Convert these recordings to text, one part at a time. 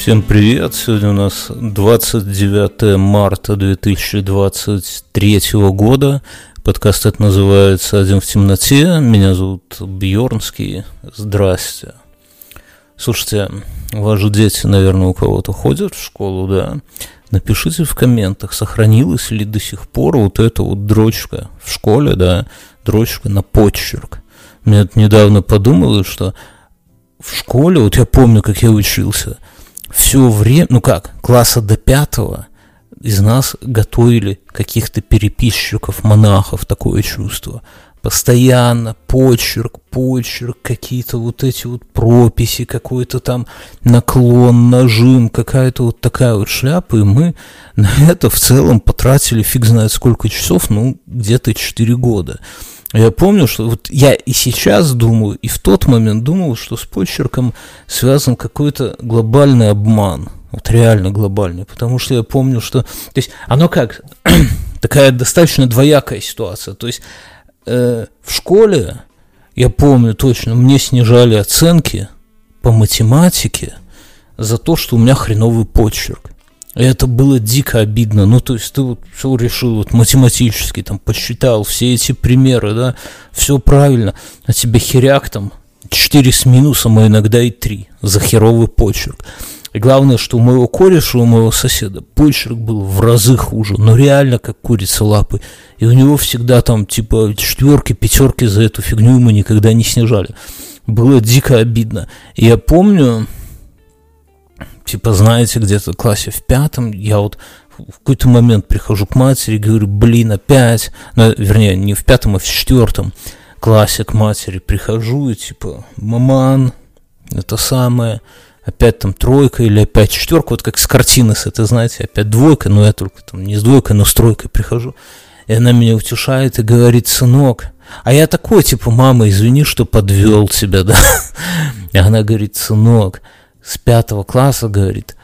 Всем привет! Сегодня у нас 29 марта 2023 года. Подкаст это называется «Один в темноте». Меня зовут Бьорнский. Здрасте. Слушайте, ваши дети, наверное, у кого-то ходят в школу, да? Напишите в комментах, сохранилась ли до сих пор вот эта вот дрочка в школе, да, дрочка на почерк. Мне недавно подумалось, что в школе, вот я помню, как я учился – все время, ну как, класса до пятого из нас готовили каких-то переписчиков, монахов, такое чувство. Постоянно почерк, почерк, какие-то вот эти вот прописи, какой-то там наклон, нажим, какая-то вот такая вот шляпа, и мы на это в целом потратили фиг знает сколько часов, ну, где-то 4 года. Я помню, что вот я и сейчас думаю, и в тот момент думал, что с почерком связан какой-то глобальный обман. Вот реально глобальный. Потому что я помню, что... То есть оно как? такая достаточно двоякая ситуация. То есть э, в школе, я помню точно, мне снижали оценки по математике за то, что у меня хреновый почерк. Это было дико обидно. Ну, то есть ты вот все решил вот математически, там, посчитал все эти примеры, да, все правильно, а тебе херяк там 4 с минусом, а иногда и 3 за херовый почерк. И главное, что у моего кореша, у моего соседа почерк был в разы хуже, но реально как курица лапы. И у него всегда там типа четверки, пятерки за эту фигню мы никогда не снижали. Было дико обидно. И я помню, типа, знаете, где-то в классе в пятом, я вот в какой-то момент прихожу к матери говорю, блин, опять, ну, вернее, не в пятом, а в четвертом классе к матери прихожу и типа, маман, это самое, опять там тройка или опять четверка, вот как с картины с этой, знаете, опять двойка, но я только там не с двойкой, но с тройкой прихожу. И она меня утешает и говорит, сынок, а я такой, типа, мама, извини, что подвел тебя, да. И она говорит, сынок, с пятого класса, говорит,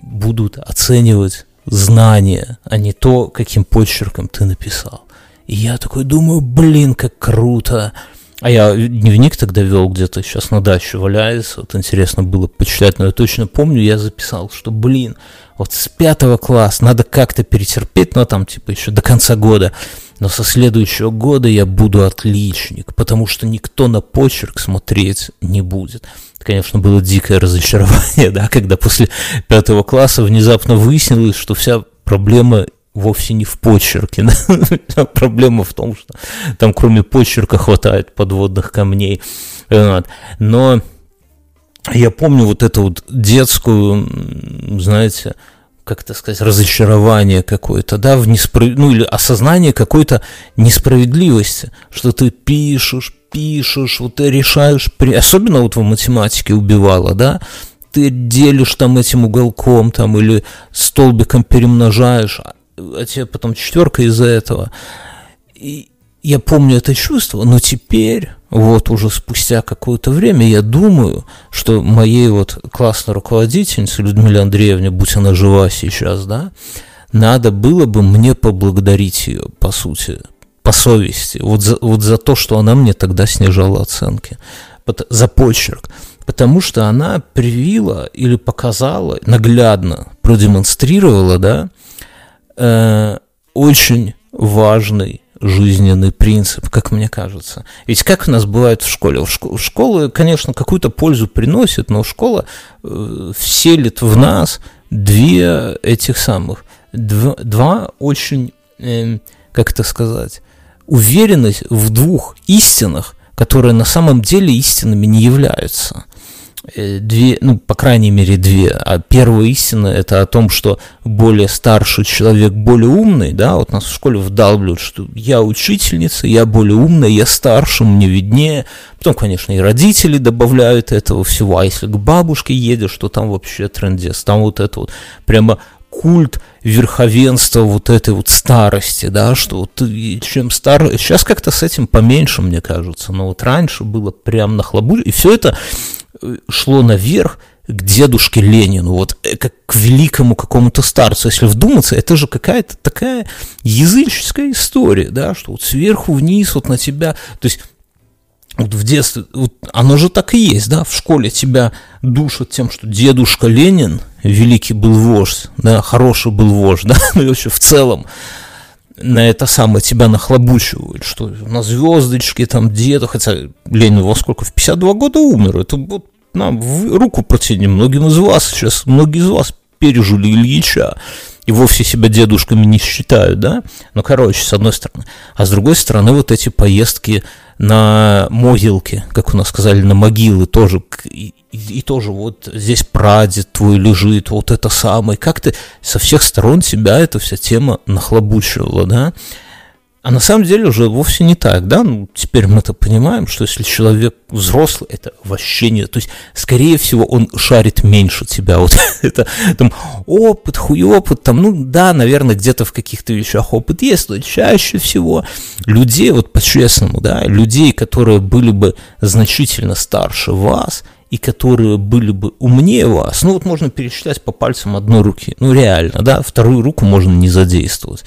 будут оценивать знания, а не то, каким почерком ты написал. И я такой думаю, блин, как круто. А я дневник тогда вел где-то сейчас на даче валяется. Вот интересно было почитать, но я точно помню, я записал, что, блин, вот с пятого класса надо как-то перетерпеть, но там типа еще до конца года. Но со следующего года я буду отличник, потому что никто на почерк смотреть не будет. Это, конечно, было дикое разочарование, да, когда после пятого класса внезапно выяснилось, что вся проблема вовсе не в почерке. Да? Проблема в том, что там кроме почерка хватает подводных камней. Но я помню вот эту вот детскую, знаете, как это сказать, разочарование какое-то, да, в несправ... ну или осознание какой-то несправедливости, что ты пишешь, пишешь, вот ты решаешь, при... особенно вот в математике убивало, да, ты делишь там этим уголком там или столбиком перемножаешь, а, а тебе потом четверка из-за этого. И я помню это чувство, но теперь вот уже спустя какое-то время я думаю, что моей вот классной руководительнице Людмиле Андреевне, будь она жива сейчас, да, надо было бы мне поблагодарить ее, по сути, по совести, вот за, вот за то, что она мне тогда снижала оценки, за почерк, потому что она привила или показала, наглядно продемонстрировала, да, э, очень важный жизненный принцип, как мне кажется. Ведь как у нас бывает в школе? В школа, конечно, какую-то пользу приносит, но школа э, вселит в нас две этих самых, два, два очень, э, как это сказать, уверенность в двух истинах, которые на самом деле истинами не являются. Э, две, ну, по крайней мере, две. А первая истина – это о том, что более старший человек более умный, да, вот нас в школе вдалбливают, что я учительница, я более умная, я старше, мне виднее. Потом, конечно, и родители добавляют этого всего, а если к бабушке едешь, то там вообще трендец, там вот это вот прямо культ верховенства вот этой вот старости, да, что вот чем старше, сейчас как-то с этим поменьше, мне кажется, но вот раньше было прям нахлобуль, и все это шло наверх к дедушке Ленину, вот э, как к великому какому-то старцу. Если вдуматься, это же какая-то такая языческая история, да, что вот сверху вниз вот на тебя, то есть вот в детстве, вот оно же так и есть, да, в школе тебя душат тем, что дедушка Ленин великий был вождь, да, хороший был вождь, да, ну и вообще в целом на это самое тебя нахлобучивают, что на звездочке там где-то, хотя Ленин во сколько, в 52 года умер, это вот нам в руку протяни, многим из вас сейчас, многие из вас пережили Ильича, и вовсе себя дедушками не считают, да? Ну, короче, с одной стороны. А с другой стороны, вот эти поездки на могилки, как у нас сказали, на могилы тоже, и, и, тоже вот здесь прадед твой лежит, вот это самое. Как ты со всех сторон тебя эта вся тема нахлобучивала, да? А на самом деле уже вовсе не так, да? Ну, теперь мы это понимаем, что если человек взрослый, это вообще не... То есть, скорее всего, он шарит меньше тебя. Вот это там опыт, хуй опыт, там, ну да, наверное, где-то в каких-то вещах опыт есть, но чаще всего людей, вот по-честному, да, людей, которые были бы значительно старше вас, и которые были бы умнее вас, ну вот можно пересчитать по пальцам одной руки, ну реально, да, вторую руку можно не задействовать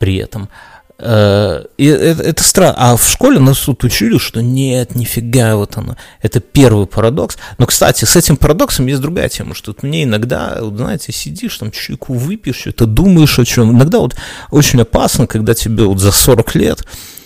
при этом – и это, это странно. А в школе нас тут учили, что нет, нифига, вот оно. Это первый парадокс. Но, кстати, с этим парадоксом есть другая тема, что мне иногда, вот, знаете, сидишь, там чайку выпьешь, что-то думаешь о чем. Иногда вот очень опасно, когда тебе вот за 40 лет Э,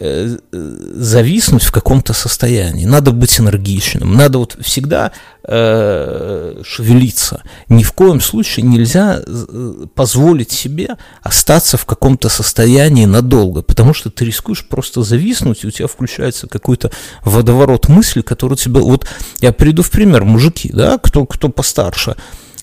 зависнуть в каком-то состоянии. Надо быть энергичным, надо вот всегда э, шевелиться. Ни в коем случае нельзя э, позволить себе остаться в каком-то состоянии надолго, потому что ты рискуешь просто зависнуть, и у тебя включается какой-то водоворот мысли, который тебя... Вот я приду в пример, мужики, да, кто, кто постарше,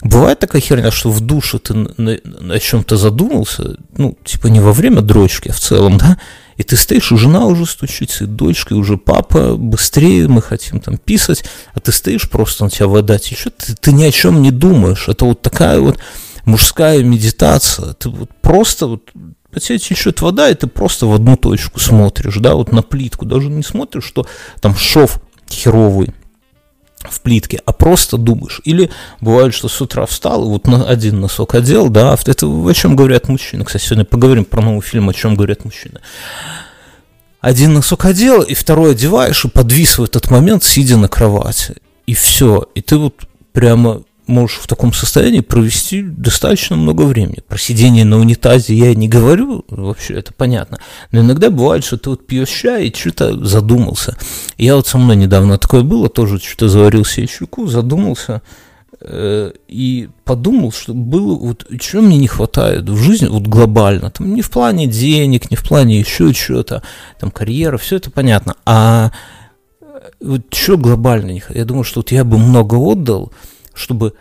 Бывает такая херня, что в душе ты на, на, чем-то задумался, ну, типа не во время дрочки, а в целом, да, и ты стоишь, и жена уже стучится, и дочка, и уже папа, быстрее, мы хотим там писать, а ты стоишь, просто на тебя вода течет, ты, ты ни о чем не думаешь. Это вот такая вот мужская медитация. Ты вот просто вот по тебе течет вода, и ты просто в одну точку смотришь, да, вот на плитку, даже не смотришь, что там шов херовый, в плитке, а просто думаешь. Или бывает, что с утра встал, вот на один носок одел, да, это о чем говорят мужчины. Кстати, сегодня поговорим про новый фильм, о чем говорят мужчины. Один носок одел, и второй одеваешь, и подвис в этот момент, сидя на кровати. И все. И ты вот прямо можешь в таком состоянии провести достаточно много времени. Про сидение на унитазе я не говорю, вообще это понятно. Но иногда бывает, что ты вот пьешь чай и что-то задумался. Я вот со мной недавно такое было, тоже что-то заварил себе щуку, задумался э, и подумал, что было, вот чего мне не хватает в жизни, вот глобально, там не в плане денег, не в плане еще чего-то, там карьера, все это понятно, а э, вот что глобально не хватает? Я думаю, что вот я бы много отдал, чтобы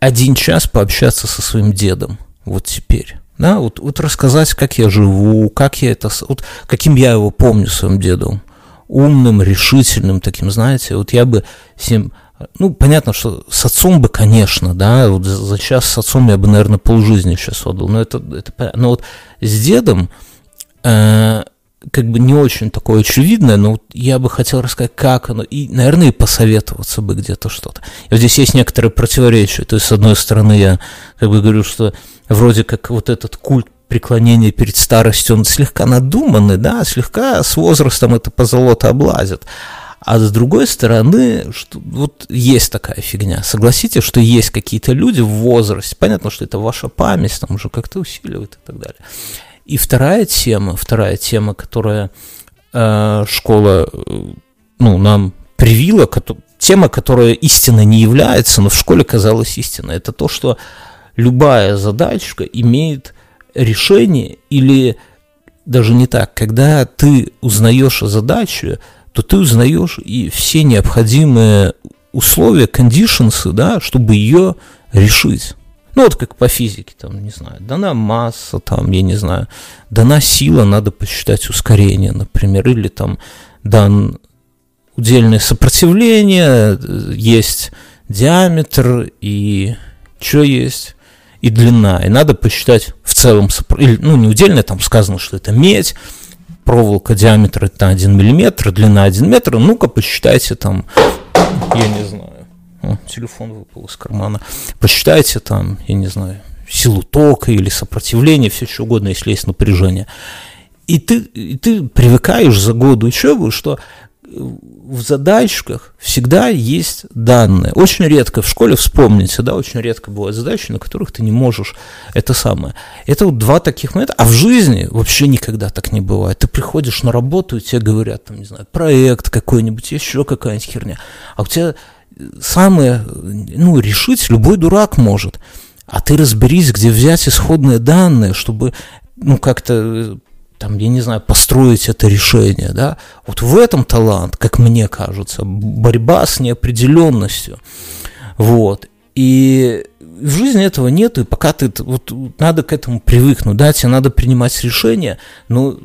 один час пообщаться со своим дедом, вот теперь. Да, вот, вот рассказать, как я живу, как я это, вот каким я его помню своим дедом. Умным, решительным таким, знаете, вот я бы с ним, ну, понятно, что с отцом бы, конечно, да, вот за, час с отцом я бы, наверное, полжизни сейчас отдал, но это, это но вот с дедом э, как бы не очень такое очевидное, но я бы хотел рассказать, как оно, и, наверное, и посоветоваться бы где-то что-то. И вот здесь есть некоторые противоречия. То есть, с одной стороны, я как бы говорю, что вроде как вот этот культ преклонения перед старостью, он слегка надуманный, да, слегка с возрастом это позолото облазит. А с другой стороны, что, вот есть такая фигня. Согласитесь, что есть какие-то люди в возрасте, понятно, что это ваша память, там уже как-то усиливает и так далее. И вторая тема, вторая тема, которая э, школа э, ну, нам привила, тема, которая истинно не является, но в школе казалась истинной, это то, что любая задачка имеет решение или даже не так, когда ты узнаешь о задаче, то ты узнаешь и все необходимые условия, кондишенсы, да, чтобы ее решить. Ну, вот как по физике, там, не знаю, дана масса, там, я не знаю, дана сила, надо посчитать ускорение, например, или там дан удельное сопротивление, есть диаметр и что есть, и длина, и надо посчитать в целом, ну, не удельное, там сказано, что это медь, проволока диаметр это 1 миллиметр, длина 1 метр, ну-ка посчитайте там, я не знаю, о, телефон выпал из кармана. Посчитайте там, я не знаю, силу тока или сопротивление, все что угодно, если есть напряжение. И ты, и ты привыкаешь за годы учебы, что в задачках всегда есть данные. Очень редко в школе, вспомните, да, очень редко бывают задачи, на которых ты не можешь это самое. Это вот два таких момента, а в жизни вообще никогда так не бывает. Ты приходишь на работу, и тебе говорят, там, не знаю, проект какой-нибудь, еще какая-нибудь херня, а у тебя самое, ну, решить любой дурак может. А ты разберись, где взять исходные данные, чтобы ну, как-то там, я не знаю, построить это решение, да, вот в этом талант, как мне кажется, борьба с неопределенностью, вот, и в жизни этого нет, и пока ты, вот, надо к этому привыкнуть, да, тебе надо принимать решения, но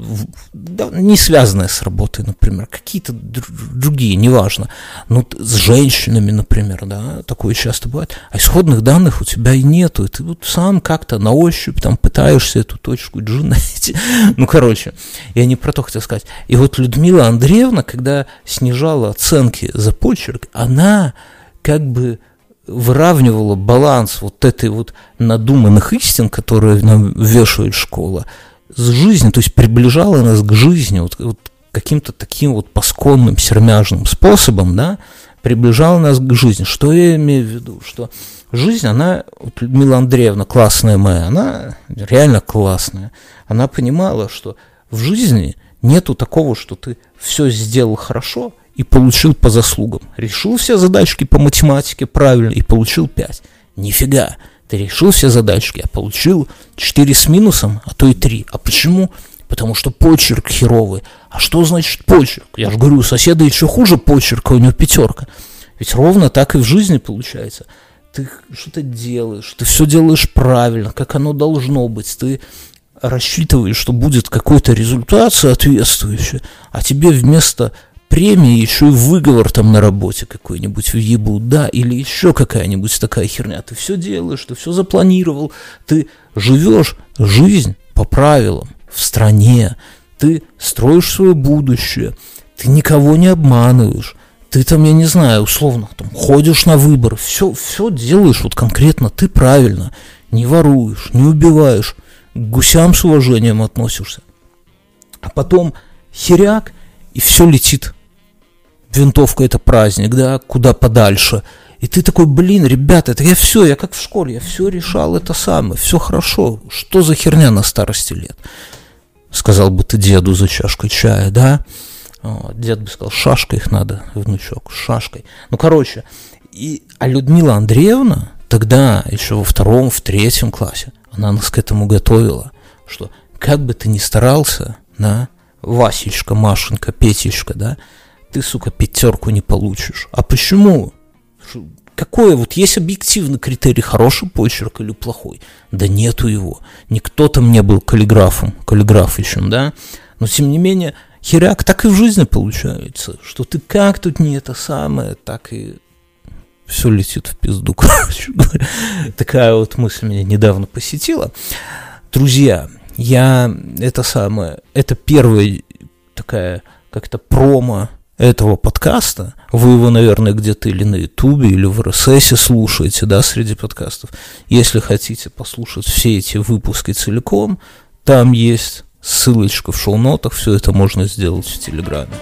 да, не связанные с работой, например, какие-то другие, неважно, ну, с женщинами, например, да, такое часто бывает, а исходных данных у тебя и нету, и ты вот сам как-то на ощупь там пытаешься эту точку G найти, ну, короче, я не про то хотел сказать, и вот Людмила Андреевна, когда снижала оценки за почерк, она как бы выравнивала баланс вот этой вот надуманных истин, которые нам вешает школа, с жизнью, то есть приближала нас к жизни вот, вот каким-то таким вот пасконным, сермяжным способом, да, приближала нас к жизни. Что я имею в виду? Что жизнь, она, вот Людмила Андреевна, классная моя, она реально классная. Она понимала, что в жизни нету такого, что ты все сделал хорошо, и получил по заслугам. Решил все задачки по математике правильно и получил 5. Нифига, ты решил все задачки, а получил 4 с минусом, а то и 3. А почему? Потому что почерк херовый. А что значит почерк? Я же говорю, у соседа еще хуже почерка, у него пятерка. Ведь ровно так и в жизни получается. Ты что-то делаешь, ты все делаешь правильно, как оно должно быть. Ты рассчитываешь, что будет какой-то результат соответствующий, а тебе вместо премии еще и выговор там на работе какой-нибудь ебу, да, или еще какая-нибудь такая херня. Ты все делаешь, ты все запланировал, ты живешь жизнь по правилам в стране, ты строишь свое будущее, ты никого не обманываешь, ты там, я не знаю, условно, там, ходишь на выборы, все, все делаешь вот конкретно ты правильно, не воруешь, не убиваешь, к гусям с уважением относишься. А потом херяк, и все летит винтовка это праздник, да, куда подальше. И ты такой, блин, ребята, это я все, я как в школе, я все решал это самое, все хорошо. Что за херня на старости лет? Сказал бы ты деду за чашкой чая, да? Вот, дед бы сказал, шашкой их надо, внучок, шашкой. Ну, короче, и, а Людмила Андреевна тогда, еще во втором, в третьем классе, она нас к этому готовила, что как бы ты ни старался, да, Васечка, Машенька, Петечка, да, ты, сука, пятерку не получишь. А почему? Какой вот есть объективный критерий, хороший почерк или плохой? Да нету его. Никто там не был каллиграфом, каллиграфичем, да? Но тем не менее, херяк так и в жизни получается, что ты как тут не это самое, так и все летит в пизду, короче говоря. Такая вот мысль меня недавно посетила. Друзья, я это самое, это первая такая как-то промо этого подкаста, вы его, наверное, где-то или на Ютубе, или в РСС слушаете, да, среди подкастов. Если хотите послушать все эти выпуски целиком, там есть ссылочка в шоу-нотах, все это можно сделать в Телеграме.